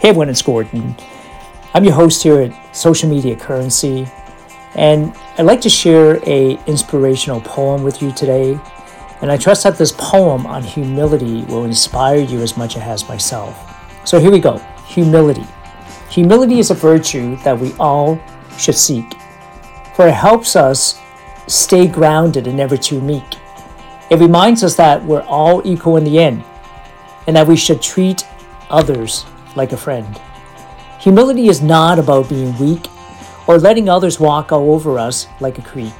Hey everyone, it's Gordon. I'm your host here at Social Media Currency, and I'd like to share a inspirational poem with you today. And I trust that this poem on humility will inspire you as much as it has myself. So here we go. Humility. Humility is a virtue that we all should seek, for it helps us stay grounded and never too meek. It reminds us that we're all equal in the end, and that we should treat others like a friend. Humility is not about being weak or letting others walk all over us like a creek.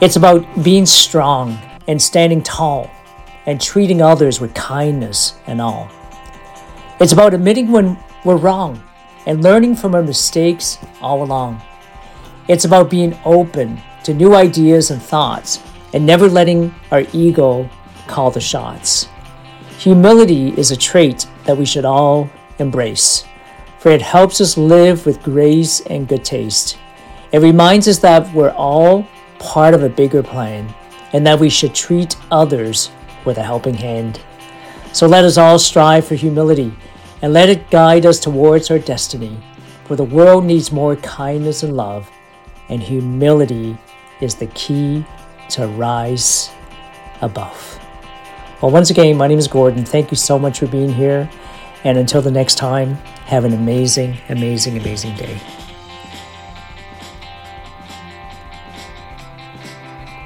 It's about being strong and standing tall and treating others with kindness and all. It's about admitting when we're wrong and learning from our mistakes all along. It's about being open to new ideas and thoughts and never letting our ego call the shots. Humility is a trait that we should all embrace, for it helps us live with grace and good taste. It reminds us that we're all part of a bigger plan and that we should treat others with a helping hand. So let us all strive for humility and let it guide us towards our destiny, for the world needs more kindness and love, and humility is the key to rise above. Well, once again, my name is Gordon. Thank you so much for being here. And until the next time, have an amazing, amazing, amazing day.